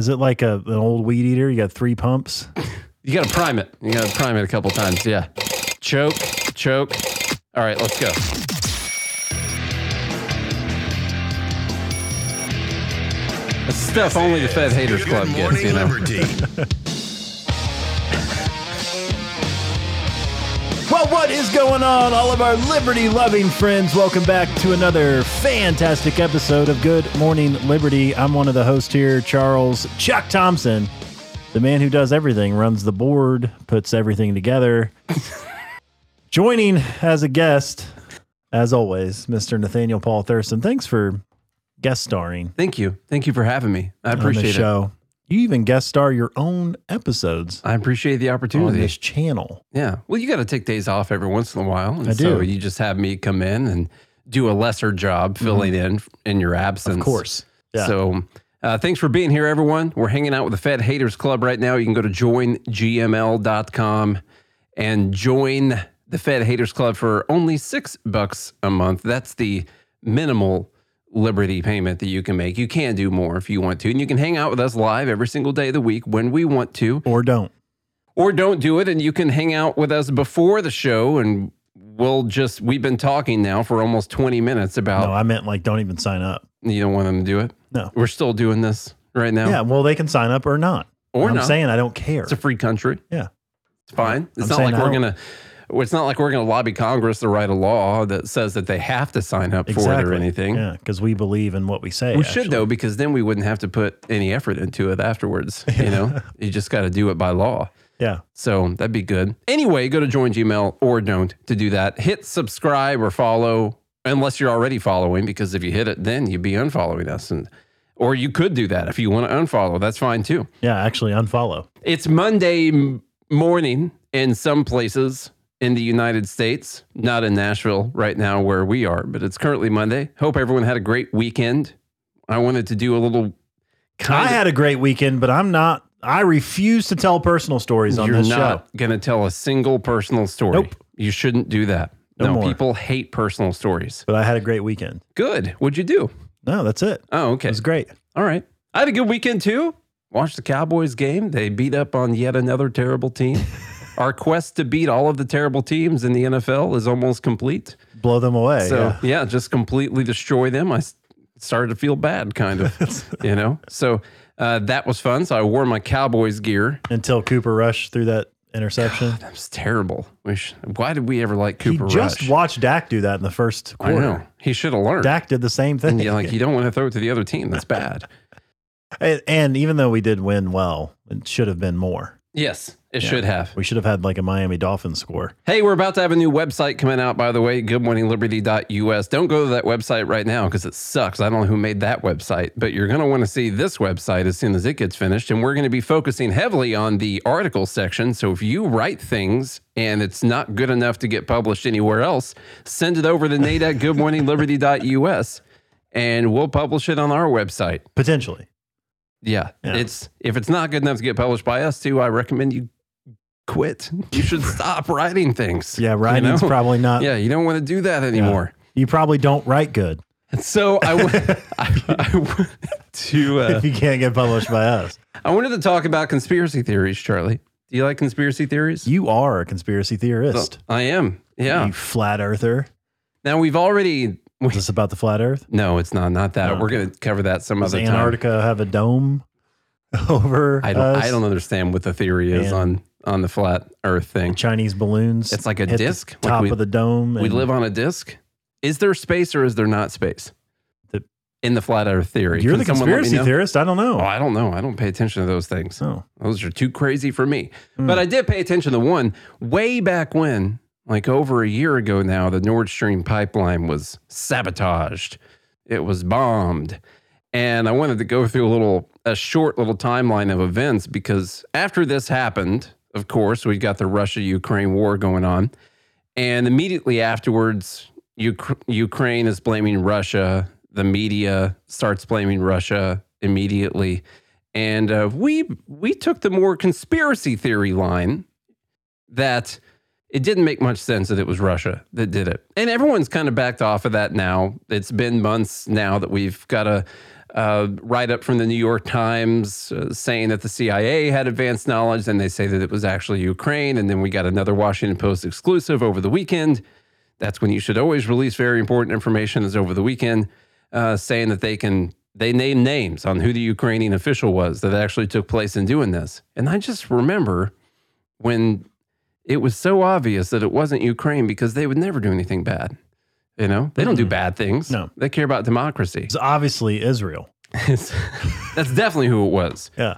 Is it like a, an old weed eater? You got three pumps? You got to prime it. You got to prime it a couple times. Yeah. Choke, choke. All right, let's go. That's stuff only the Fed Haters Club gets, you know. Well, what is going on, all of our liberty loving friends? Welcome back to another fantastic episode of Good Morning Liberty. I'm one of the hosts here, Charles Chuck Thompson, the man who does everything, runs the board, puts everything together. Joining as a guest, as always, Mr. Nathaniel Paul Thurston. Thanks for guest starring Thank you. Thank you for having me. I on appreciate the it. show. You even guest star your own episodes I appreciate the on opportunity. this channel. Yeah. Well, you got to take days off every once in a while. And I So do. you just have me come in and do a lesser job filling in in your absence. Mm-hmm. Of course. Yeah. So uh, thanks for being here, everyone. We're hanging out with the Fed Haters Club right now. You can go to joingml.com and join the Fed Haters Club for only six bucks a month. That's the minimal liberty payment that you can make. You can do more if you want to. And you can hang out with us live every single day of the week when we want to or don't. or don't do it and you can hang out with us before the show and we'll just we've been talking now for almost 20 minutes about No, I meant like don't even sign up. you don't want them to do it No. we're still doing this right now Yeah, well, they can sign up or not. Or I'm not. saying I don't care. it's a free country yeah, it's fine it's I'm not like I we're don't- gonna it's not like we're gonna lobby congress to write a law that says that they have to sign up for it or anything Yeah, because we believe in what we say. we actually. should though because then we wouldn't have to put any effort into it afterwards you know you just got to do it by law Yeah, So that'd be good. Anyway, go to join GML or don't to do that. Hit subscribe or follow unless you're already following, because if you hit it, then you'd be unfollowing us. And or you could do that if you want to unfollow. That's fine too. yeah. Actually, unfollow. It's Monday morning in some places in the United States, not in Nashville right now where we are, but it's currently Monday. Hope everyone had a great weekend. I wanted to do a little kind I had a great weekend, but I'm not. I refuse to tell personal stories on You're this not show. going to tell a single personal story. Nope. You shouldn't do that. No No, more. people hate personal stories. But I had a great weekend. Good. What'd you do? No, that's it. Oh, okay. It was great. All right. I had a good weekend too. Watched the Cowboys game. They beat up on yet another terrible team. Our quest to beat all of the terrible teams in the NFL is almost complete. Blow them away. So, yeah. yeah, just completely destroy them. I started to feel bad, kind of, you know? So, uh, that was fun. So, I wore my Cowboys gear. Until Cooper Rush threw that interception. That was terrible. Why did we ever like He Cooper just Rush? watched Dak do that in the first I quarter. know. He should have learned. Dak did the same thing. And you're like, you don't want to throw it to the other team. That's bad. and, and even though we did win well, it should have been more. Yes, it Yeah. should have. We should have had like a Miami Dolphins score. Hey, we're about to have a new website coming out, by the way, goodmorningliberty.us. Don't go to that website right now because it sucks. I don't know who made that website, but you're going to want to see this website as soon as it gets finished. And we're going to be focusing heavily on the article section. So if you write things and it's not good enough to get published anywhere else, send it over to nate at goodmorningliberty.us and we'll publish it on our website. Potentially. Yeah, Yeah. it's if it's not good enough to get published by us too, I recommend you quit. You should stop writing things. Yeah, you writing's know? probably not. Yeah, you don't want to do that anymore. You probably don't write good So I went, I, I went to uh, if you can't get published by us. I wanted to talk about conspiracy theories, Charlie. Do you like conspiracy theories? You are a conspiracy theorist. I am. Yeah. You flat earther. Now we've already. Is this about the flat earth? No, it's not. Not that. Oh, We're going to cover that some Does other time. Antarctica have a dome over I don't. us? I don't understand what the theory is And- on on the flat Earth thing. Chinese balloons. It's like a disc, like top we- of the dome. We live on a disc. Is there space or is there not space? The- in the flat Earth theory. You're Can the someone let me conspiracy theorist. I don't know. Oh, I don't know. I don't pay attention to those things. Oh. Those are too crazy for me. Hmm. But I did pay attention to one way back when, like over a year ago now, the Nord Stream pipeline was sabotaged. It was bombed. And I wanted to go through a little, a short little timeline of events because after this happened, of course, we got the Russia Ukraine war going on. And immediately afterwards, Uk- Ukraine is blaming Russia. The media starts blaming Russia immediately. And uh, we we took the more conspiracy theory line that it didn't make much sense that it was Russia that did it. And everyone's kind of backed off of that now. It's been months now that we've got a uh, write up from the New York Times uh, saying that the CIA had advanced knowledge. Then they say that it was actually Ukraine. And then we got another Washington Post exclusive over the weekend. That's when you should always release very important information, is over the weekend, uh, saying that they can. They name names on who the Ukrainian official was that actually took place in doing this. And I just remember when it was so obvious that it wasn't Ukraine because they would never do anything bad. You know, they don't do bad things. No. they care about democracy. It's obviously Israel. It's- that's definitely who it was. Yeah.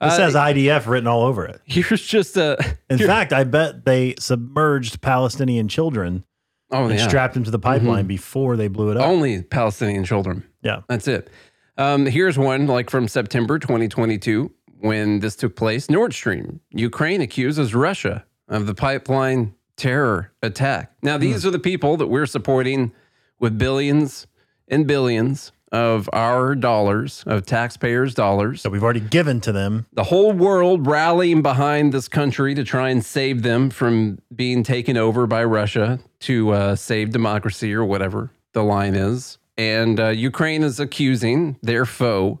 This Uh, has IDF written all over it. Here's just a. In here- fact, I bet they submerged Palestinian children oh and yeah, Mm-hmm. strapped them to the pipeline before they blew it up. only Palestinian children. Yeah. That's it. Um, here's one like from September 2022 when this took place. Nord Stream, Ukraine accuses Russia of the pipeline terror attack. Now, these are the people that we're supporting with billions and billions of our dollars, of taxpayers' dollars. That we've already given to them. the whole world rallying behind this country to try and save them from being taken over by Russia to uh, save democracy or whatever the line is. And uh, Ukraine is accusing their foe,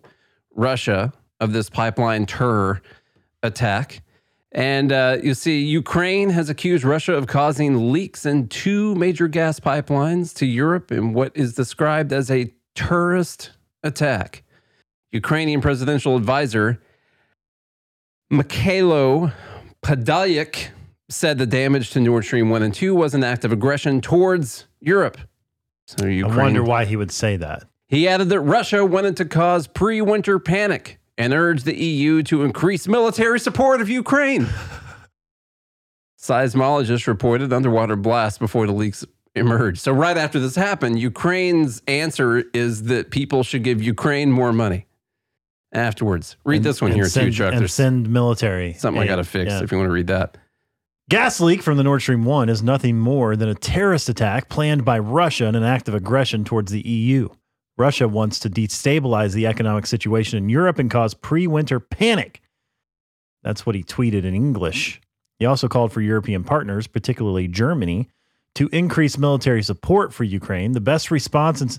Russia, of this pipeline terror attack. And uh, you see, Ukraine has accused Russia of causing leaks in two major gas pipelines to Europe in what is described as a terrorist attack. Ukrainian presidential advisor Mikhailo Podolyak said the damage to Nord Stream 1 and 2 was an act of aggression towards Europe. So I wonder why he would say that. He added that Russia wanted to cause pre winter panic and urged the EU to increase military support of Ukraine. Seismologists reported underwater blasts before the leaks emerged. So, right after this happened, Ukraine's answer is that people should give Ukraine more money afterwards. Read this one here, send, too, Chuck. And There's send military. something I got to fix Yeah. if you want to read that. Gas leak from the Nord Stream 1 is nothing more than a terrorist attack planned by Russia in an act of aggression towards the EU. Russia wants to destabilize the economic situation in Europe and cause pre winter panic. That's what he tweeted in English. He also called for European partners, particularly Germany, to increase military support for Ukraine. The best response, and,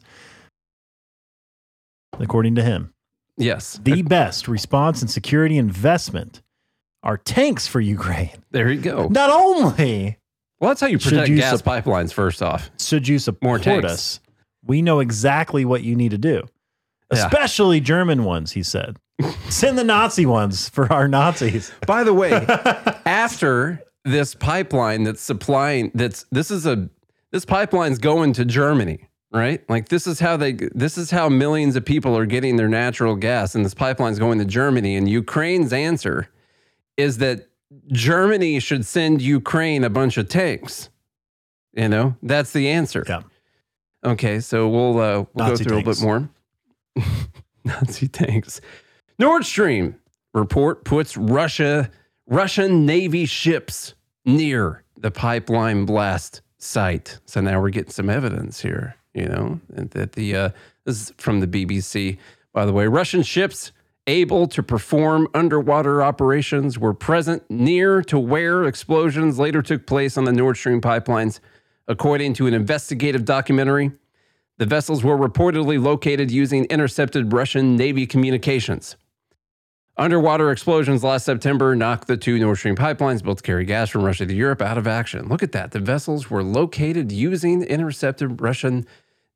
according to him, Yes. the best response and security investment are tanks for Ukraine. There you go. Not only Well, that's how you protect you gas sup- pipelines, first off. should you support More tanks. us, we know exactly what you need to do, Yeah. especially German ones, he said. Send the Nazi ones for our Nazis. By the way, after this pipeline that's supplying that's this is a this pipeline's going to Germany, right? Like this is how they this is how millions of people are getting their natural gas and this pipeline's going to Germany and Ukraine's answer is that Germany should send Ukraine a bunch of tanks. You know, that's the answer. Yeah. Okay, so we'll uh, we'll Nazi go through tanks. a bit more. Nazi tanks. Nord Stream report puts Russia Russian Navy ships near the pipeline blast site. So now we're getting some evidence here, you know, and that the uh, this is from the BBC. By the way, Russian ships able to perform underwater operations were present near to where explosions later took place on the Nord Stream pipelines, according to an investigative documentary. The vessels were reportedly located using intercepted Russian Navy communications. Underwater explosions last September knocked the two Nord Stream pipelines built to carry gas from Russia to Europe out of action. Look at that. The vessels were located using intercepted Russian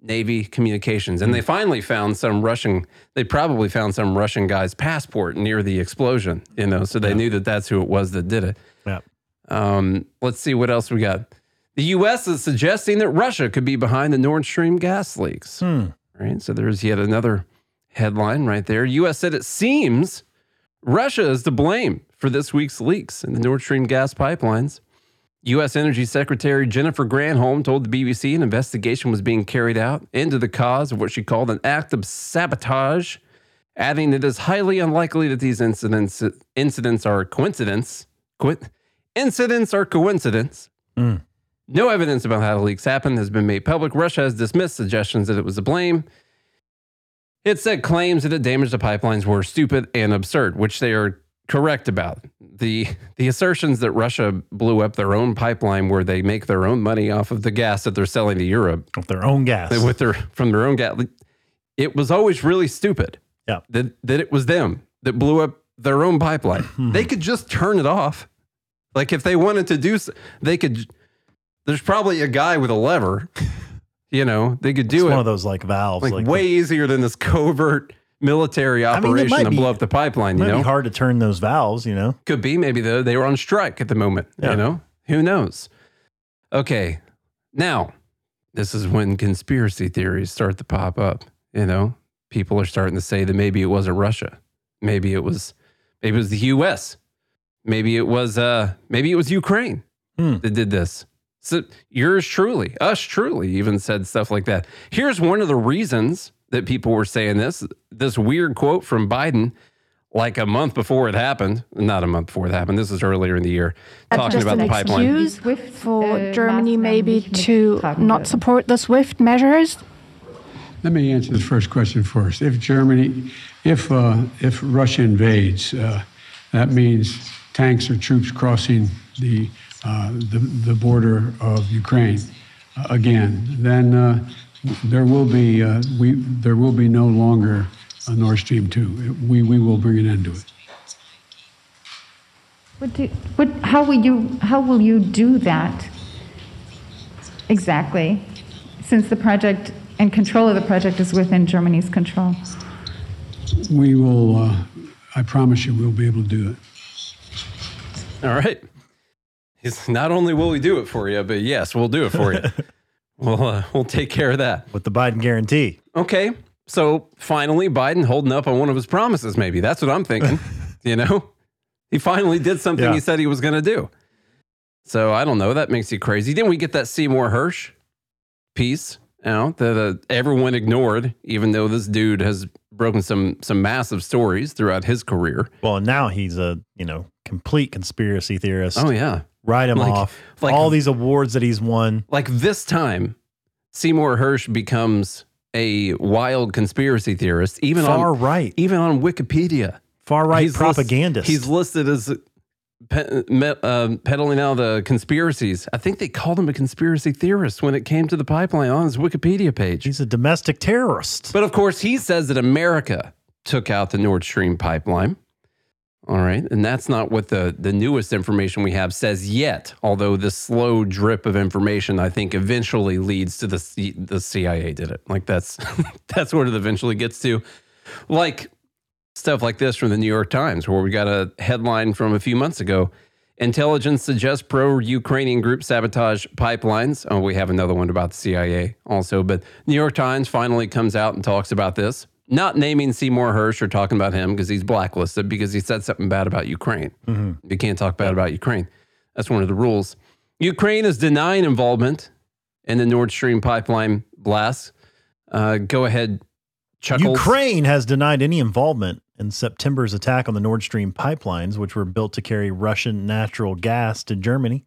Navy communications. And they finally found some Russian, they probably found some Russian guy's passport near the explosion, you know, so they knew that that's who it was that did it. Yeah. Um, let's see what else we got. The U.S. is suggesting that Russia could be behind the Nord Stream gas leaks. Hmm. Right. So there's yet another headline right there. U.S. said it seems Russia is to blame for this week's leaks in the Nord Stream gas pipelines. U.S. Energy Secretary Jennifer Granholm told the BBC an investigation was being carried out into the cause of what she called an act of sabotage, adding it is highly unlikely that these incidents incidents are coincidence. Qu- incidents are coincidence. Mm. No evidence about how the leaks happened has been made public. Russia has dismissed suggestions that it was to blame. It said claims that it damaged the pipelines were stupid and absurd, which they are correct about. The the assertions that Russia blew up their own pipeline where they make their own money off of the gas that they're selling to Europe With their own gas. with their from their own gas. it was always really stupid. Yeah. That that it was them that blew up their own pipeline. Hmm. they could just turn it off. Like if they wanted to do, s- they could. There's probably a guy with a lever. You know, they could It's do one of those like valves. like, Like, way easier than this covert military mean, it operation might to be- blow up the pipeline. it You might know, be hard to turn those valves. You know. could be maybe though they were on strike at the moment. Yeah. You know, who knows? Okay, now this is when conspiracy theories start to pop up. You know, people are starting to say that maybe it wasn't Russia, maybe it was, maybe it was the U.S., maybe it was, uh, maybe it was Ukraine Hmm. that did this. So yours truly, us truly, even said stuff like that. Here's one of the reasons that people were saying this. This weird quote from Biden, like a month before it happened. Not a month before it happened. This is earlier in the year, talking just about the an pipeline. excuse for uh, Germany maybe to not support the SWIFT measures? Let me answer the first question first. If Germany, if uh, if Russia invades, uh, that means tanks or troops crossing the uh, the, the border of Ukraine uh, again. Then uh, there will be uh, we there will be no longer a Nord Stream two. We we will bring an end to it. What do, what, how will you, how will you do that exactly? Since the project and control of the project is within Germany's control. We will. Uh, I promise you, we'll be able to do it. All right. He's not only will we do it for you, but yes, we'll do it for you. we'll uh, we'll take care of that. With the Biden guarantee. Okay. So finally, Biden holding up on one of his promises. Maybe that's what I'm thinking. you know, he finally did something Yeah. he said he was going to do. So I don't know. That makes you crazy. Didn't we get that Seymour Hersh piece? Know that uh, everyone ignored, even though this dude has broken some some massive stories throughout his career. Well, now he's a you know complete conspiracy theorist. Oh yeah. Write him Like- off. like- All these awards that he's won. like this time, Seymour Hersh becomes a wild conspiracy theorist, even Far on right. even on Wikipedia. Far right He's list- propagandist. he's listed as pe- me- um, peddling out the conspiracies. I think they called him a conspiracy theorist when it came to the pipeline on his Wikipedia page. he's a domestic terrorist. But of course, he says that America took out the Nord Stream pipeline. All right. And that's not what the, the newest information we have says yet. Although the slow drip of information, I think, eventually leads to the, C- the CIA did it. Like that's that's what it eventually gets to. Like stuff like this from the New York Times, where we got a headline from a few months ago. Intelligence suggests pro Ukrainian group sabotage pipelines. Oh, we have another one about the CIA also. But New York Times finally comes out and talks about this, not naming Seymour Hersh or talking about him because he's blacklisted because he said something bad about Ukraine. You can't talk bad about Ukraine. That's one of the rules. Ukraine is denying involvement in the Nord Stream pipeline blast. Uh, go ahead, Chuckles. Ukraine has denied any involvement in September's attack on the Nord Stream pipelines, which were built to carry Russian natural gas to Germany.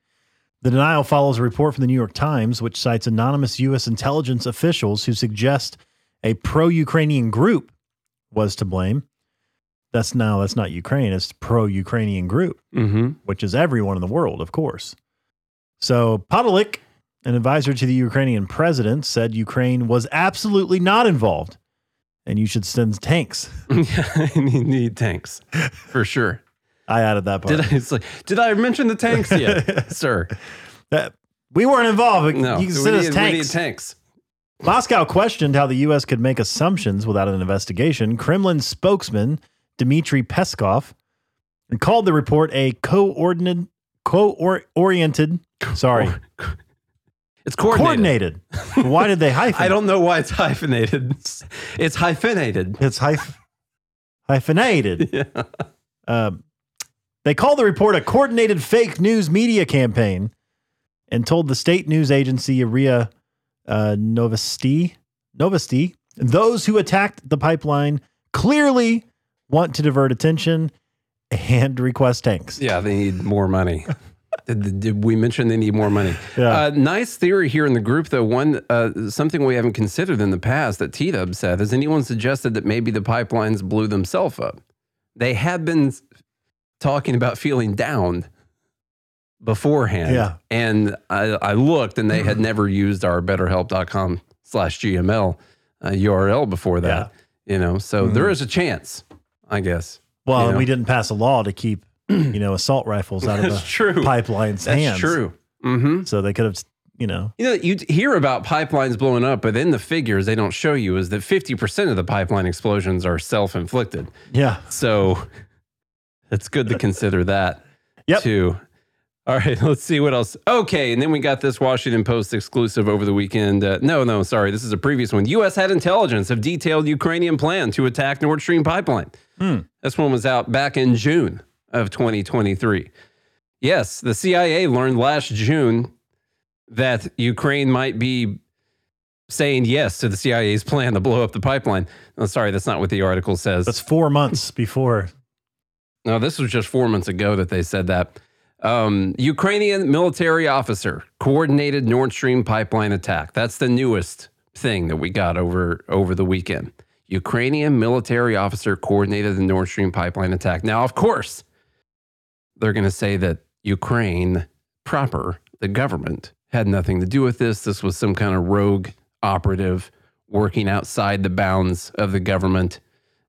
The denial follows a report from the New York Times, which cites anonymous U.S. intelligence officials who suggest a pro Ukrainian group was to blame. That's now, that's not Ukraine, it's pro Ukrainian group, Mm-hmm. which is everyone in the world, of course. So Podolyak, an advisor to the Ukrainian president, said Ukraine was absolutely not involved and you should send tanks. you need tanks for sure. I added that part. Did I, it's like, did I mention the tanks yet, sir? That- we weren't involved. No, you can we send us tanks. need tanks. Moscow questioned how the U.S. could make assumptions without an investigation. Kremlin spokesman Dmitry Peskov called the report a coordinated, co-oriented, sorry, It's coordinated. coordinated. Why did they hyphenate? I don't know why it's hyphenated. It's hyphenated. It's hyph- hyphenated. Yeah. Um, they called the report a coordinated fake news media campaign and told the state news agency RIA uh, Novosti, Novosti, those who attacked the pipeline clearly want to divert attention and request tanks. Yeah, they need more money. did, did we mention they need more money? Yeah. Uh, nice theory here in the group, though. One uh, something we haven't considered in the past that T Dub said. Has anyone suggested that maybe the pipelines blew themselves up? They had been talking about feeling down beforehand. Yeah. And I, I looked and they had never used our betterhelp.com slash GML uh, URL before that. Yeah. You know, so there is a chance, I guess. Well, You know? we didn't pass a law to keep, you know, assault rifles out of That's the true. pipeline's That's hands. true. Mm-hmm. So they could have, you know, You know, you hear about pipelines blowing up, but then the figures they don't show you is that 50% of the pipeline explosions are self inflicted. yeah. So it's good to consider that Yep. too. All right, let's see what else. Okay, and then we got this Washington Post exclusive over the weekend. Uh, no, no, sorry, this is a previous one. U.S. had intelligence of detailed Ukrainian plan to attack Nord Stream pipeline. This one was out back in June of 2023. Yes, the CIA learned last June that Ukraine might be saying yes to the CIA's plan to blow up the pipeline. Oh, sorry, that's not what the article says. That's four months before. No, this was just four months ago that they said that. Um, Ukrainian military officer coordinated Nord Stream pipeline attack. That's the newest thing that we got over over the weekend. Ukrainian military officer coordinated the Nord Stream pipeline attack. Now, of course, they're going to say that Ukraine proper, the government, had nothing to do with this. This was some kind of rogue operative working outside the bounds of the government,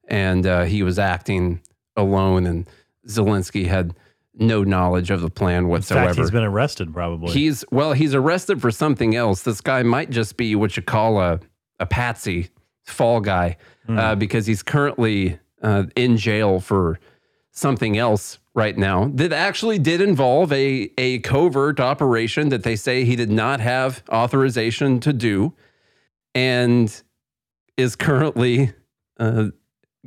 and uh, he was acting alone. And Zelensky had no knowledge of the plan In whatsoever. fact, he's been arrested probably. He's well, he's arrested for something else. This guy might just be what you call a a patsy fall guy, uh, because he's currently uh, in jail for something else right now that actually did involve a a covert operation that they say he did not have authorization to do, and is currently uh,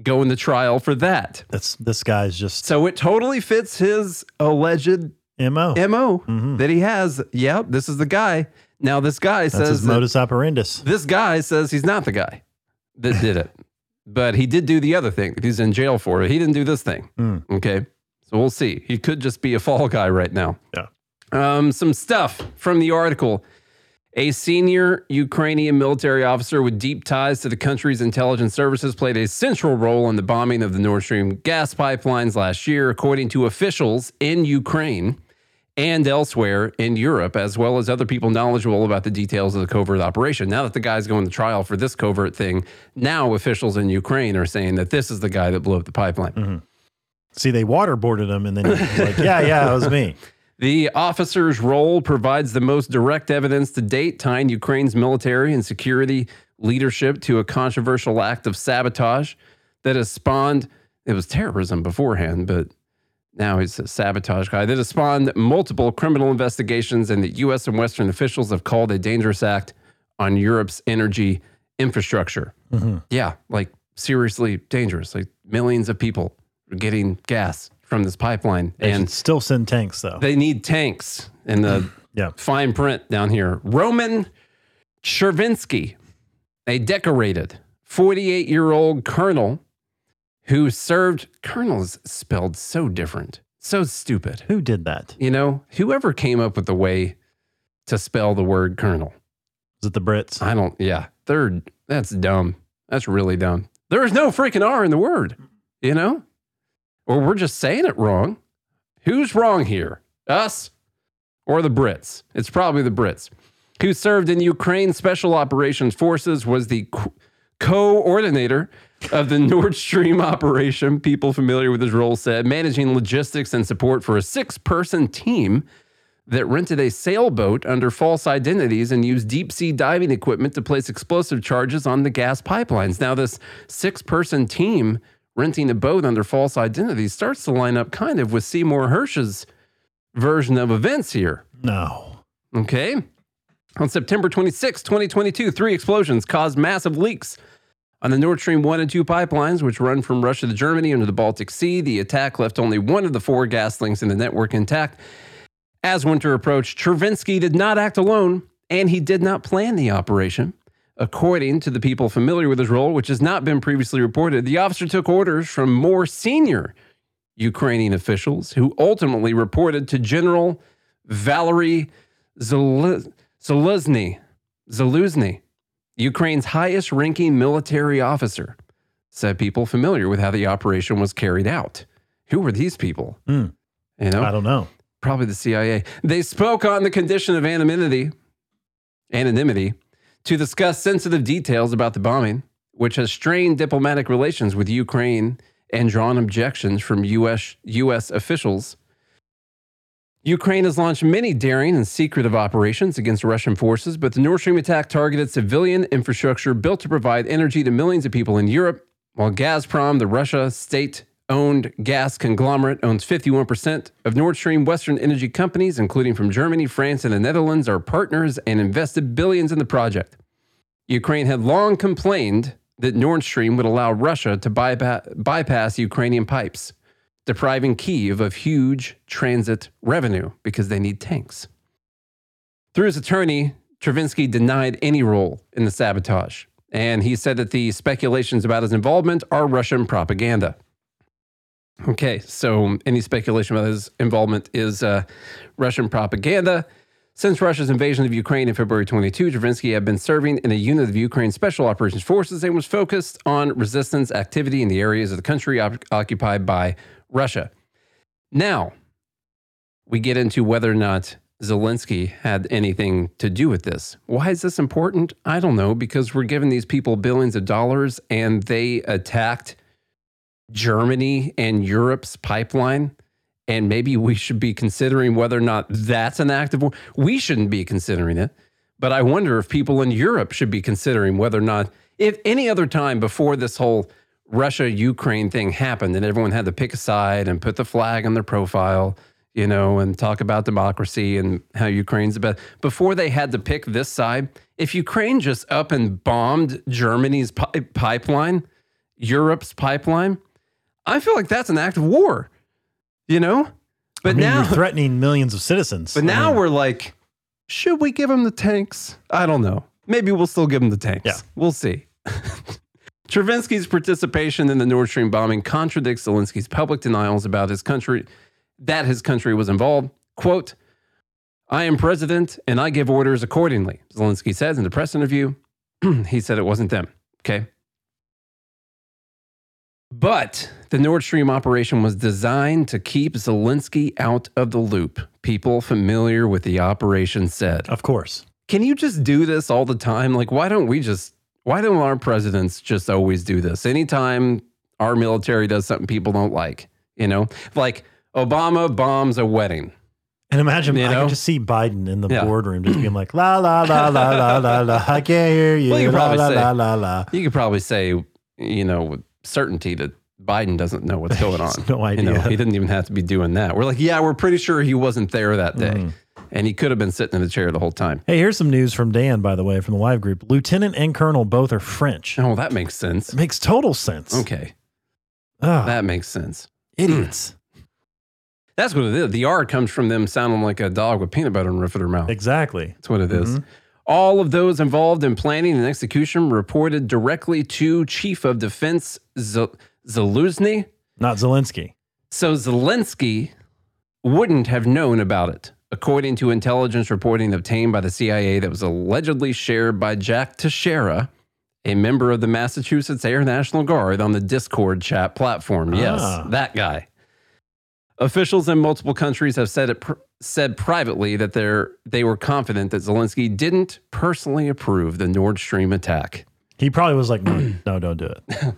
going to trial for that. That's this guy's just So it totally fits his alleged mo. mo Mhm. that he has. Yep, this is the guy. Now this guy That's says his modus operandus. this guy says he's not the guy that did it, but he did do the other thing that he's in jail for. It. He didn't do this thing. Mm. Okay, so we'll see. He could just be a fall guy right now. Yeah. Um, some stuff from the article. A senior Ukrainian military officer with deep ties to the country's intelligence services played a central role in the bombing of the Nord Stream gas pipelines last year, according to officials in Ukraine and elsewhere in Europe, as well as other people knowledgeable about the details of the covert operation. Now that the guy's going to trial for this covert thing, now officials in Ukraine are saying that this is the guy that blew up the pipeline. Mm-hmm. See, they waterboarded him, and then he's like, "Yeah, yeah, it was me." The officer's role provides the most direct evidence to date tying Ukraine's military and security leadership to a controversial act of sabotage that has spawned, it was terrorism beforehand, but now he's a sabotage guy, that has spawned multiple criminal investigations, and that U.S. and Western officials have called a dangerous act on Europe's energy infrastructure. Mm-hmm. Yeah, like seriously dangerous. Like millions of people are getting gas from this pipeline. They and still send tanks though. they need tanks in the yeah, fine print down here. Roman Chervinsky, a decorated 48 year old colonel who served, colonel is spelled so different, so stupid. who did that? You know, whoever came up with the way to spell the word colonel, Is it the Brits? I don't, yeah, they're, that's dumb. That's really dumb. There is no freaking R in the word, you know? Or we're just saying it wrong. Who's wrong here? Us or the Brits? It's probably the Brits. Who served in Ukraine Special Operations Forces was the coordinator of the Nord Stream operation. People familiar with his role said, managing logistics and support for a six person team that rented a sailboat under false identities and used deep sea diving equipment to place explosive charges on the gas pipelines. Now, this six person team renting a boat under false identities starts to line up kind of with Seymour Hersh's version of events here. No. Okay. On September 26, 2022, three explosions caused massive leaks on the Nord Stream 1 and 2 pipelines, which run from Russia to Germany under the Baltic Sea. The attack left only one of the four gas links in the network intact. As winter approached, Chervinsky did not act alone, and he did not plan the operation. According to the people familiar with his role, which has not been previously reported, the officer took orders from more senior Ukrainian officials who ultimately reported to General Valery Zaluzny, Zaluzny, Zaluzny, Ukraine's highest ranking military officer, said people familiar with how the operation was carried out. Who were these people? Hmm. You know, I don't know. probably the CIA. They spoke on the condition of anonymity, anonymity to discuss sensitive details about the bombing, which has strained diplomatic relations with Ukraine and drawn objections from US, US officials. Ukraine has launched many daring and secretive operations against Russian forces, but the Nord Stream attack targeted civilian infrastructure built to provide energy to millions of people in Europe, while Gazprom, the Russia state owned gas conglomerate, owns 51% of Nord Stream. Western energy companies, including from Germany, France, and the Netherlands, are partners and invested billions in the project. Ukraine had long complained that Nord Stream would allow Russia to bypa- bypass Ukrainian pipes, depriving Kiev of huge transit revenue because they need tanks. Through his attorney, Travinsky denied any role in the sabotage, and he said that the speculations about his involvement are Russian propaganda. Okay, so any speculation about his involvement is uh, Russian propaganda. Since Russia's invasion of Ukraine in February 22, Travinsky had been serving in a unit of Ukraine Special Operations Forces and was focused on resistance activity in the areas of the country op- occupied by Russia. Now, we get into whether or not Zelensky had anything to do with this. Why is this important? I don't know, because we're giving these people billions of dollars and they attacked Germany and Europe's pipeline. And maybe we should be considering whether or not that's an act of war. We shouldn't be considering it. But I wonder if people in Europe should be considering whether or not, if any other time before this whole Russia Ukraine thing happened and everyone had to pick a side and put the flag on their profile, you know, and talk about democracy and how Ukraine's the best. Before they had to pick this side, if Ukraine just up and bombed Germany's pi- pipeline, Europe's pipeline, I feel like that's an act of war, you know? But I mean, now, threatening millions of citizens. but I now mean, we're like, should we give them the tanks? I don't know. Maybe we'll still give them the tanks. Yeah. We'll see. Travinsky's participation in the Nord Stream bombing contradicts Zelensky's public denials about his country that his country was involved. Quote, I am president and I give orders accordingly, Zelensky says in the press interview. he said it wasn't them. Okay. But the Nord Stream operation was designed to keep Zelensky out of the loop. People familiar with the operation said. of course. Can you just do this all the time? Like, why don't we just, why don't our presidents just always do this? Anytime our military does something people don't like, you know, like Obama bombs a wedding. And imagine, You I know? can just see Biden in the Yeah. boardroom just being like, la, la, la, la, la, la, la. I can't hear you. Well, you la, la, say- la, la, la. You could probably say, you know, with certainty that Biden doesn't know what's going on. no You know, idea. he didn't even have to be doing that. We're like, yeah, we're pretty sure he wasn't there that day. Mm-hmm. And he could have been sitting in the chair the whole time. Hey, here's some news from Dan, by the way, from the live group. Lieutenant and Colonel both are French. Oh, that makes sense. Makes total sense. Okay. That makes sense. idiots. That's what it is. The R comes from them sounding like a dog with peanut butter in the roof of their mouth. Exactly. That's what it is. Mm-hmm. All of those involved in planning and execution reported directly to Chief of Defense Z- Zaluzny. Not Zelensky. So Zelensky wouldn't have known about it, according to intelligence reporting obtained by the CIA that was allegedly shared by Jack Teixeira, a member of the Massachusetts Air National Guard on the Discord chat platform. Yes, Ah. that guy. Officials in multiple countries have said it pr- said privately that they're they were confident that Zelensky didn't personally approve the Nord Stream attack. He probably was like, no, no, don't do it.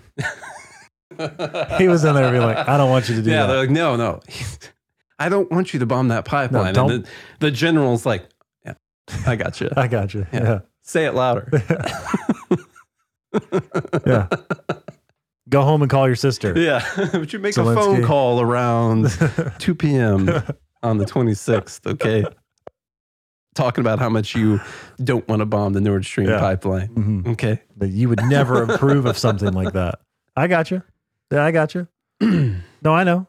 he was in there being like, I don't want you to do yeah, that. they're like, no, no, I don't want you to bomb that pipeline. don't- and the, the general's like, yeah, I got you. I got you. Yeah. Yeah. Say it louder. Yeah. Go home and call your sister. yeah, but you make a phone call around 2 p.m. on the 26th. Okay, talking about how much you don't want to bomb the Nord Stream Yeah. pipeline. Mhm. Okay, But you would never approve of something like that. I got you. Yeah, I got you. no, I know.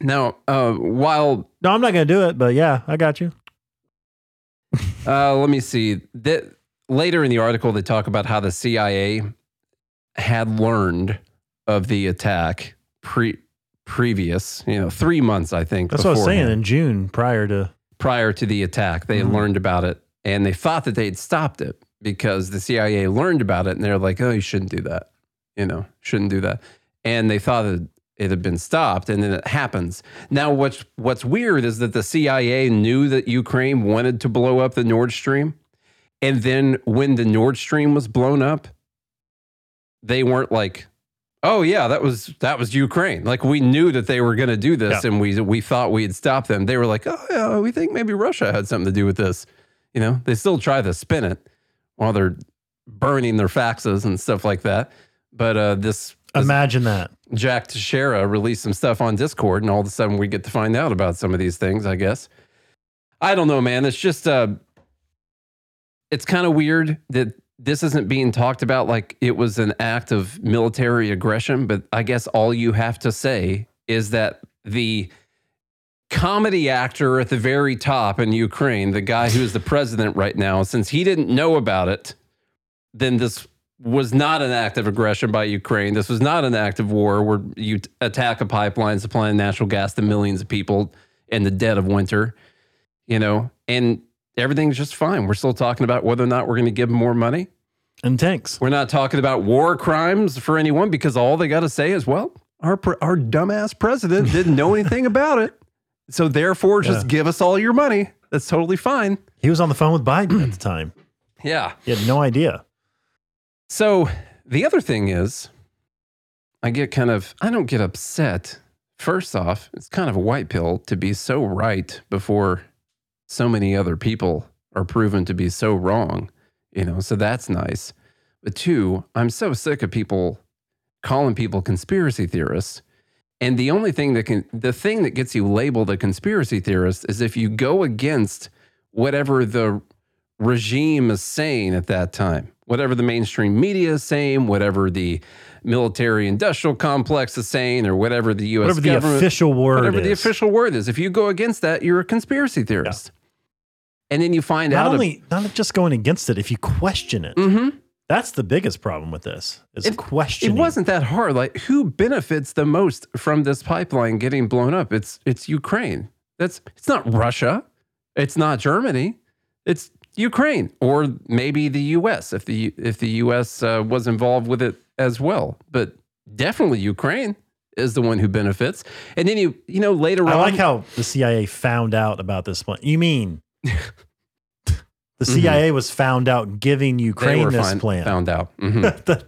Now uh, while No, I'm not going to do it, but yeah, I got you. Uh, let me see. That later in the article, they talk about how the CIA had learned of the attack pre previous, you know, three months, I think. That's what I was saying in June prior to. Prior to the attack, they Mhm. learned about it, and they thought that they'd stopped it because the CIA learned about it, and they're like, "Oh, you shouldn't do that. You know, shouldn't do that." And they thought that it had been stopped, and then it happens. Now, what's what's weird is that the CIA knew that Ukraine wanted to blow up the Nord Stream, And then when the Nord Stream was blown up, they weren't like, "Oh yeah, that was that was Ukraine." Like we knew that they were going to do this, Yeah. and we we thought we had stopped them. They were like, "Oh yeah, we think maybe Russia had something to do with this." You know, they still try to spin it while they're burning their faxes and stuff like that. But uh, this, this Imagine that. Jack Teixeira released some stuff on Discord, and all of a sudden we get to find out about some of these things. I guess I don't know, man. It's just uh, it's kind of weird that this isn't being talked about like it was an act of military aggression. But I guess all you have to say is that the comedy actor at the very top in Ukraine, the guy who's the president right now, since he didn't know about it, then this was not an act of aggression by Ukraine. This was not an act of war where you attack a pipeline supplying natural gas to millions of people in the dead of winter, you know, and everything's just fine. We're still talking about whether or not we're going to give them more money. And tanks. We're not talking about war crimes for anyone because all they got to say is, well, our, pre- our dumbass president didn't know anything about it. So therefore, just Yeah. give us all your money. That's totally fine. He was on the phone with Biden at the time. Yeah. He had no idea. So the other thing is, I get kind of, I don't get upset. First off, it's kind of a white pill to be so right before so many other people are proven to be so wrong, you know, so that's nice. But two, I'm so sick of people calling people conspiracy theorists. And the only thing that can, the thing that gets you labeled a conspiracy theorist is if you go against whatever the regime is saying at that time, whatever the mainstream media is saying, whatever the military industrial complex is saying, or whatever the U.S. Whatever the official word whatever the is. official word is. If you go against that, you're a conspiracy theorist. And then you find Not out. only not just going against it, if you question it. Mhm. That's the biggest problem with this. Is It- questioning. It wasn't that hard. Like, who benefits the most from this pipeline getting blown up? It's it's Ukraine. That's it's not Russia. It's not Germany. It's Ukraine, or maybe the U.S. if the if the U.S. Uh, was involved with it as well. But definitely Ukraine is the one who benefits. And then you you know later I on, I like how the CIA found out about this plan. You mean the CIA was found out giving Mm-hmm. Ukraine this find- plan? found out. Mhm. That-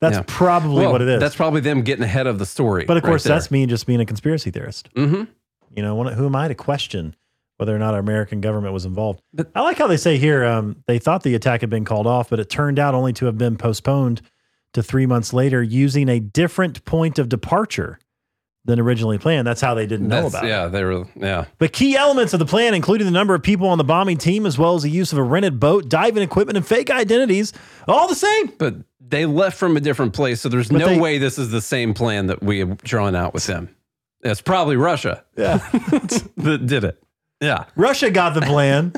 that's Yeah. probably Well, what it is. That's probably them getting ahead of the story. but of course, there. that's me just being a conspiracy theorist. Mhm. You know, who am I to question whether or not our American government was involved? But- I like how they say here um, they thought the attack had been called off, but it turned out only to have been postponed to three months later using a different point of departure than originally planned. That's how they didn't know That's- about it. yeah, they were yeah. But key elements of the plan, including the number of people on the bombing team, as well as the use of a rented boat, diving equipment, and fake identities, all the same. But they left from a different place, so there's But no they- way this is the same plan that we have drawn out with them. It's probably Russia Yeah. that did it. Yeah. Russia got the plan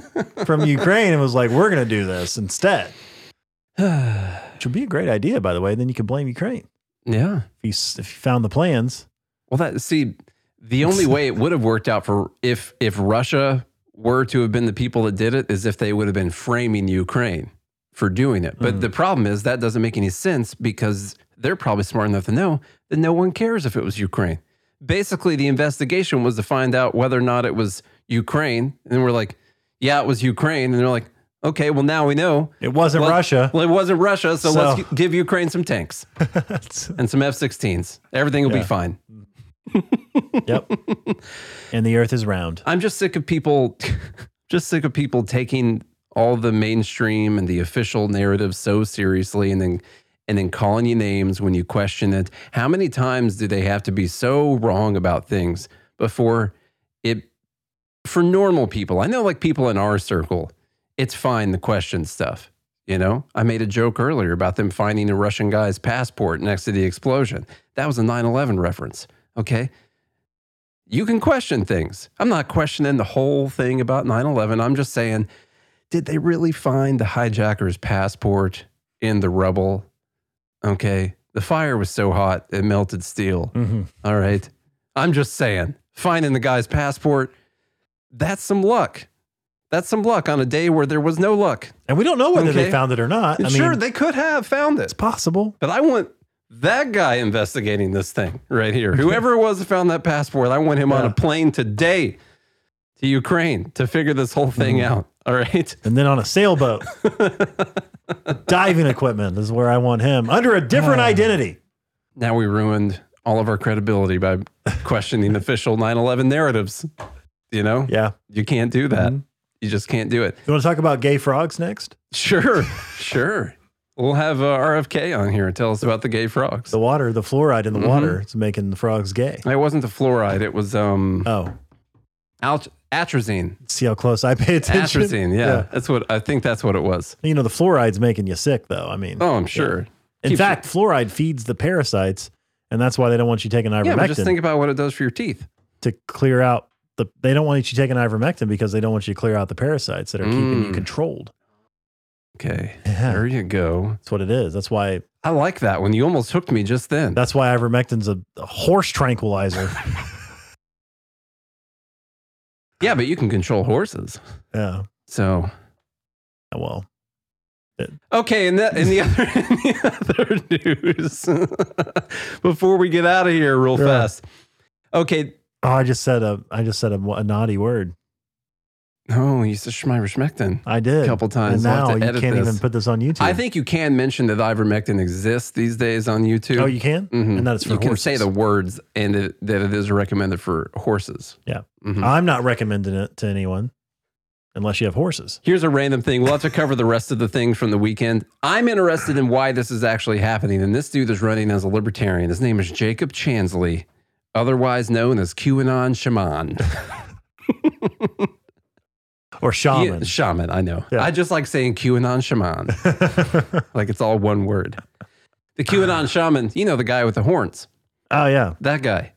from Ukraine and was like, we're going to do this instead. Which would be a great idea, by the way. Then you could blame Ukraine. Yeah. If you, if you found the plans, Well, that see, the only way it would have worked out for if if Russia were to have been the people that did it is if they would have been framing Ukraine for doing it. But hmm. the problem is that doesn't make any sense because they're probably smart enough to know that no one cares if it was Ukraine. Basically, the investigation was to find out whether or not it was Ukraine, and we're like, yeah, it was Ukraine, and they're like, okay, well now we know. it wasn't Well- Russia. Well, it wasn't Russia, so, So- let's gi- give Ukraine some tanks and some F-16s. Everything will Yeah. be fine. yep. And the earth is round. I'm just sick of people, just sick of people taking all the mainstream and the official narrative so seriously, and then and then calling you names when you question it. How many times do they have to be so wrong about things before it? For normal people, I know, like people in our circle, it's fine the question stuff. You know, I made a joke earlier about them finding a Russian guy's passport next to the explosion. That was a 9 11 reference. Okay you can question things. I'm not questioning the whole thing about 9 11. I'm just saying, did they really find the hijacker's passport in the rubble? Okay. The fire was so hot, it melted steel. Mhm. All right. I'm just saying, finding the guy's passport, that's some luck. That's some luck on a day where there was no luck. And we don't know whether they found it or not. I sure, mean, they could have found it. it's possible. But I want that guy investigating this thing right here. Whoever it was that found that passport, I want him on a plane today to Ukraine to figure this whole thing Mm-hmm. out. All right. and then on a sailboat. Diving equipment is where I want him under a different identity. Now we ruined all of our credibility by questioning official 9 11 narratives. You know? Yeah. You can't do that. Mhm. You just can't do it. You want to talk about gay frogs next? Sure. sure. We'll have uh, RFK on here and tell us about the gay frogs. The water, the fluoride in the Mhm. water, is making the frogs gay. It wasn't the fluoride. It was um, Oh, alt- atrazine. see how close I pay attention. Atrazine. Yeah, That's what I think that's what it was. You know, the fluoride's making you sick, though. I mean, Oh, I'm sure. in keeps- fact, fluoride feeds the parasites, and that's why they don't want you taking Yeah, but just think about what it does for your teeth. to clear out the. They don't want you taking ivermectin because they don't want you to clear out the parasites that are keeping you Mm. controlled. Okay. Yeah. There you go. That's what it is. That's why. I like that one. You almost hooked me just then. That's why ivermectin's a, a horse tranquilizer. yeah, but you can control horses. yeah. So Well, okay, in the in the other in the other news, before we get out of here, real Yeah. fast. Okay. Oh, I just said a. I just said a, a naughty word. Oh, you said Schmeiberschmeckten. I did A couple times. And We'll now you can't this. even put this on YouTube. I think you can mention that ivermectin exists these days on YouTube. Oh, you can, Mhm. and that it's for you can say the words and it, that it is recommended for horses. Yeah. Mhm. I'm not recommending it to anyone unless you have horses. Here's a random thing. We'll have to cover the rest of the things from the weekend. I'm interested in why this is actually happening. And this dude is running as a libertarian. His name is Jacob Chansley, otherwise known as QAnon Shaman. Or shaman. He- shaman, I know. Yeah. I just like saying QAnon Shaman, like it's all one word. The QAnon Shaman, you know, the guy with the horns, oh yeah. that guy.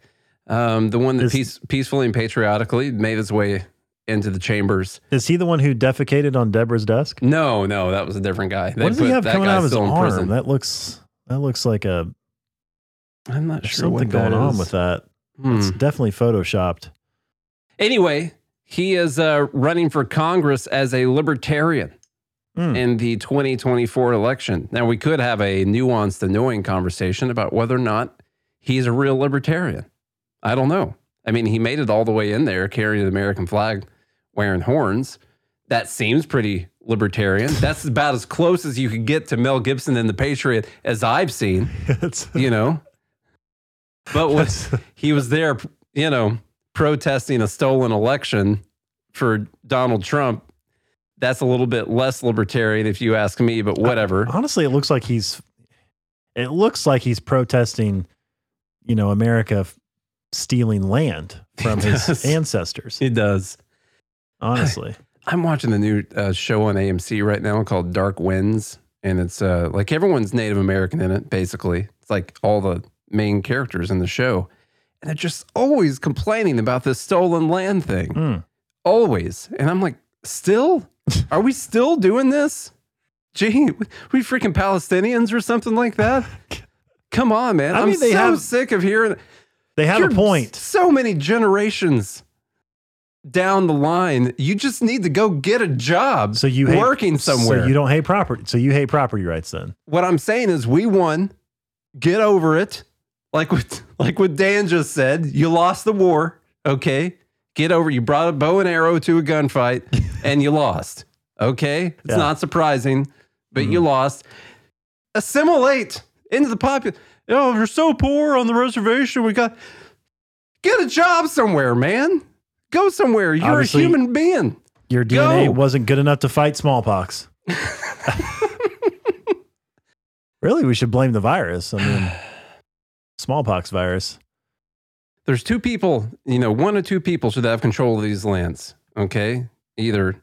Um, the one that Is- peace, peacefully and patriotically made his way into the chambers. Is he the one who defecated on Deborah's desk? No, no, that was a different guy. They what does he have coming out of his arm? prison. That looks that looks like a I'm not there's sure what going on with that. Hmm. It's definitely photoshopped. Anyway, he is uh, running for Congress as a libertarian Hmm. in the 2024 election. Now, we could have a nuanced, annoying conversation about whether or not he's a real libertarian. I don't know. I mean, he made it all the way in there carrying the American flag, wearing horns. That seems pretty libertarian. That's about as close as you could get to Mel Gibson and the Patriot as I've seen, you know. But that's- he was there, you know, protesting a stolen election for Donald Trump. That's a little bit less libertarian, if you ask me, but whatever. honestly, it looks like he's it looks like he's protesting, you know, America f- stealing land from He his does. ancestors. He does. Honestly, I'm watching the new uh, show on AMC right now called Dark Winds, and it's uh, like everyone's Native American in it. Basically, it's like all the main characters in the show, and they're just always complaining about this stolen land thing. Hmm. Always, and I'm like, still, are we still doing this? Gee, we freaking Palestinians or something like that? Come on, man! I mean, they so have- sick of hearing. they have a point. So many generations down the line, you just need to go get a job. So you hate, working somewhere. So you don't hate property. So you hate property rights then? what I'm saying is, we won. Get over it. Like what, like what Dan just said. You lost the war. Okay, get over. You brought a bow and arrow to a gunfight, and you lost. Okay, it's Yeah. not surprising, but you mm-hmm. lost. Assimilate into the population. Oh, we're so poor on the reservation. We got get a job somewhere, man. Go somewhere. You're Obviously- a human being. Your DNA Go. wasn't good enough to fight smallpox. really, we should blame the virus. I mean, smallpox virus. There's two people, you know, one or two people should have control of these lands. Okay. Either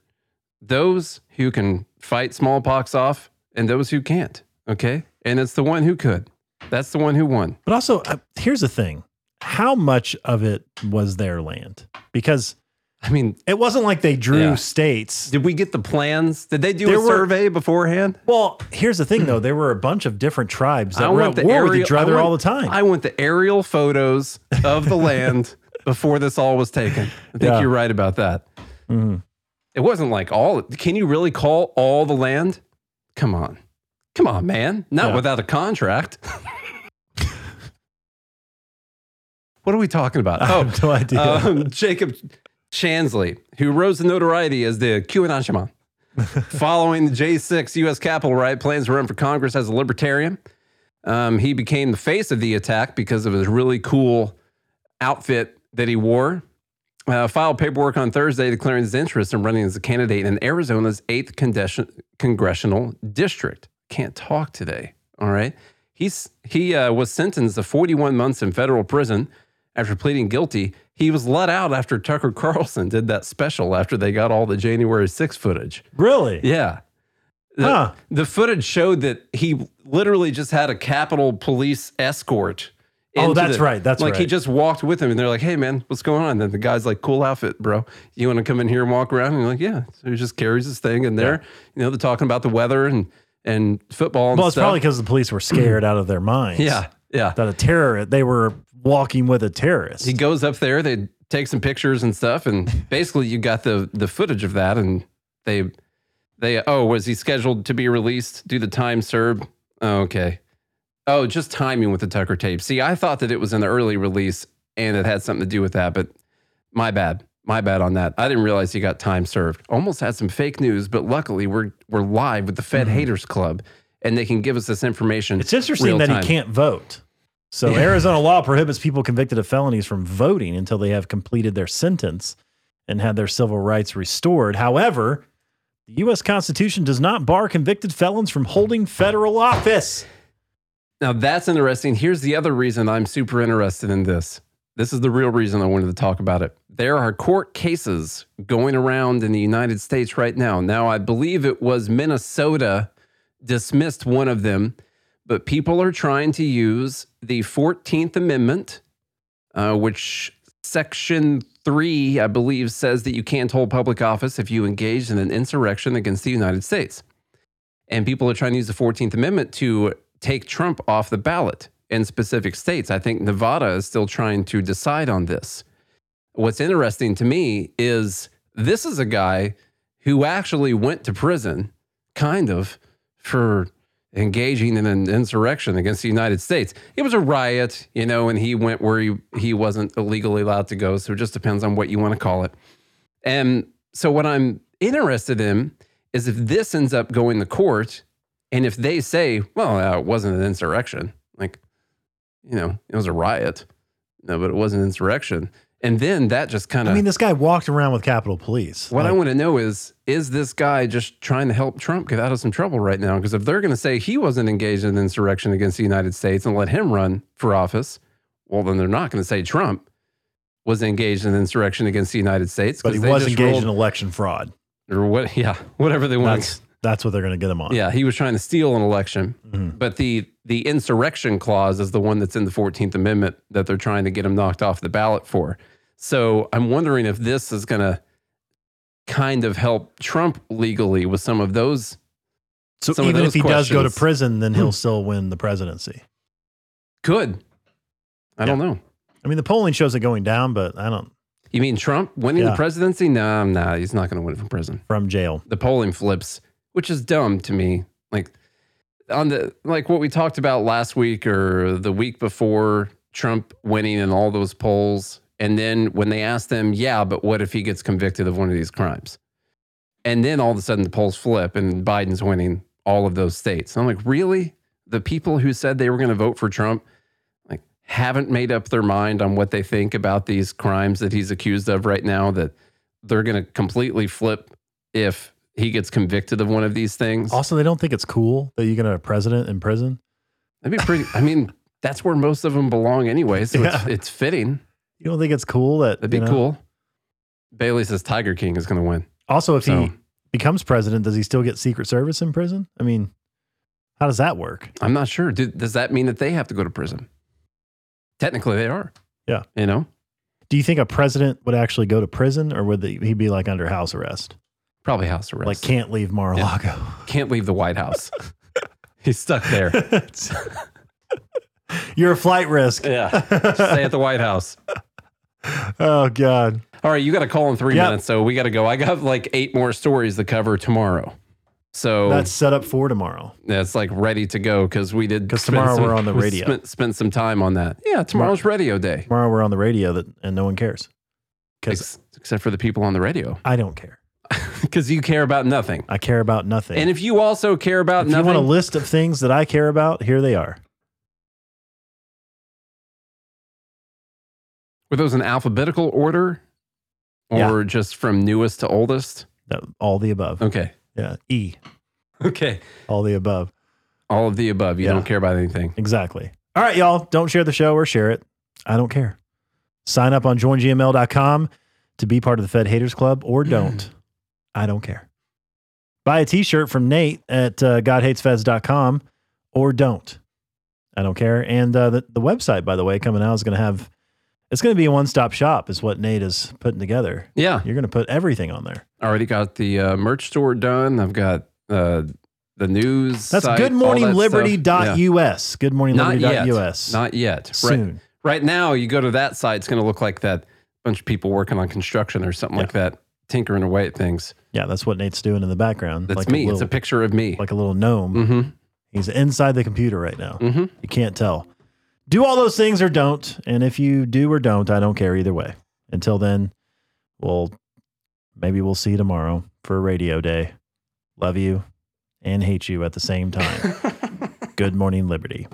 those who can fight smallpox off and those who can't. Okay. And it's the one who could. That's the one who won. But also, uh, here's the thing: how much of it was their land? Because I mean, it wasn't like they drew Yeah. states. did we get the plans? Did they do There a were- survey beforehand? Well, here's the thing, though: there were a bunch of different tribes that I were at the war with aerial- each other I want- all the time. I want the aerial photos of the land before this all was taken. I think Yeah. you're right about that. Mhm. It wasn't like all. Can you really call all the land? Come on, come on, man. Not Yeah. without a contract. what are we talking about? I have no idea. um, Jacob Chansley, who rose to notoriety as the QAnon shaman. Following the J6 U.S. Capitol riot, plans to run for Congress as a libertarian. Um, he became the face of the attack because of his really cool outfit that he wore. Uh, filed paperwork on Thursday declaring his interest in running as a candidate in Arizona's 8th condes- congressional district. Can't talk today. All right. He's, he uh, was sentenced to 41 months in federal prison after pleading guilty. He was let out after Tucker Carlson did that special after they got all the January 6 footage. Really? Yeah. The, Huh. the footage showed that he literally just had a Capitol Police escort. Oh, that's the- right, that's like he just walked with him, and they're like, "Hey, man, what's going on?" And then the guy's like, "Cool outfit, bro. You want to come in here and walk around?" And you're like, "Yeah." So he just carries his thing in there. You know, they're talking about the weather and and football. And Well, it's stuff. probably because the police were scared out of their minds. yeah, yeah. That a terror, they were walking with a terrorist. He goes up there. They take some pictures and stuff, and basically you got the the footage of that. And they they oh was he scheduled to be released? Do the time serve? Oh, okay. Oh, just timing with the Tucker tape. See, I thought that it was an early release and it had something to do with that, but my bad. My bad on that. I didn't realize he got time served. Almost had some fake news, but luckily we're we're live with the Fed Haters Club, and they can give us this information. Mm-hmm. It's interesting that time. he can't vote. So Arizona law prohibits people convicted of felonies from voting until they have completed their sentence and had their civil rights restored. However, the U.S. Constitution does not bar convicted felons from holding federal office. Now that's interesting. Here's the other reason I'm super interested in this. This is the real reason I wanted to talk about it. There are court cases going around in the United States right now. Now, I believe it was Minnesota dismissed one of them, but people are trying to use the 14th Amendment, uh, which Section 3, I believe, says that you can't hold public office if you engage in an insurrection against the United States. And people are trying to use the 14th Amendment to take Trump off the ballot in specific states. I think Nevada is still trying to decide on this. What's interesting to me is this is a guy who actually went to prison, kind of, for engaging in an insurrection against the United States. It was a riot, you know, and he went where he, he wasn't illegally allowed to go. So it just depends on what you want to call it. And so what I'm interested in is if this ends up going to court and if they say, well, uh, it wasn't an insurrection, like, you know, it was a riot. No, but it wasn't an insurrection. And then that just kind of. I mean, this guy walked around with Capitol Police. what I want to know is is this guy just trying to help Trump get out of some trouble right now? Because if they're going to say he wasn't engaged in insurrection against the United States and let him run for office, well, then they're not going to say Trump was engaged in insurrection against the United States. but he was engaged in election fraud. or what? Yeah, whatever they want. That's that's what they're going to get him on. Yeah, he was trying to steal an election. Mhm. But the the insurrection clause is the one that's in the 14th Amendment that they're trying to get him knocked off the ballot for. So I'm wondering if this is going to kind of help Trump legally with some of those. So Some even if he does go to prison, then he'll hmm. still win the presidency. Could. I don't know. I mean, the polling shows it going down, but I don't You mean Trump winning Yeah. the presidency? No, nah, he's not going to win from prison. from jail. the polling flips, which is dumb to me. Like on the like what we talked about last week or the week before Trump winning in all those polls. And then when they ask them, yeah, but what if he gets convicted of one of these crimes? And then all of a sudden the polls flip and Biden's winning all of those states. I'm like, really? The people who said they were going to vote for Trump like haven't made up their mind on what they think about these crimes that he's accused of right now that they're going to completely flip if he gets convicted of one of these things. Also, they don't think it's cool that you get a president in prison. That'd be pretty. I mean, that's where most of them belong anyway, so it's, it's fitting. You don't think it's cool that That'd be you know- cool. Bailey says Tiger King is going to win. Also, if So he becomes president, does he still get Secret Service in prison? I mean, how does that work? I'm not sure. Do, does that mean that they have to go to prison? Technically, they are. Yeah. You know, Do you think a president would actually go to prison, or would he be like under house arrest, probably house arrest. like can't leave Mar-a-Lago? can't leave the White House. He's stuck there. You're a flight risk. yeah. Stay at the White House. Oh God. All right, you got to call in three Yep. minutes, so we got to go. I got like eight more stories to cover tomorrow. So That's set up for tomorrow. That's like ready to go because we did. 'Cause spend tomorrow some- we're on the radio. Spent, spent some time on that. Yeah, tomorrow's radio day. Tomorrow we're on the radio that and no one cares. Because Ex- except for the people on the radio. I don't care. because you care about nothing. I care about nothing. And if you also care about if you nothing, want a list of things that I care about, here they are. Were those in alphabetical order or Yeah. just from newest to oldest? No, All the above. Okay. Yeah. E. Okay. All the above. All of the above. You Yeah. don't care about anything. Exactly. All right, y'all. Don't share the show or share it. I don't care. Sign up on joingml.com to be part of the Fed Haters Club or don't. I don't care. Buy a t shirt from Nate at uh, godhatesfeds.com or don't. I don't care. And uh, the, the website, by the way, coming out is going to have, it's going to be a one stop shop, is what Nate is putting together. Yeah. You're going to put everything on there. I already got the uh, merch store done. I've got uh, the news. That's site, stuff. Yeah. goodmorningliberty.us. Not yet. Goodmorningliberty.us. Not yet. Right, Soon. right now, you go to that site, it's going to look like that bunch of people working on construction or something like that, tinkering away at things. Yeah, that's what Nate's doing in the background. That's like me. A it's a picture of me. like a little gnome. mm-hmm. He's inside the computer right now. Mm-hmm. You can't tell. Do all those things or don't. And if you do or don't, I don't care either way. Until then, we'll maybe we'll see you tomorrow for radio day. Love you and hate you at the same time. Good morning, Liberty.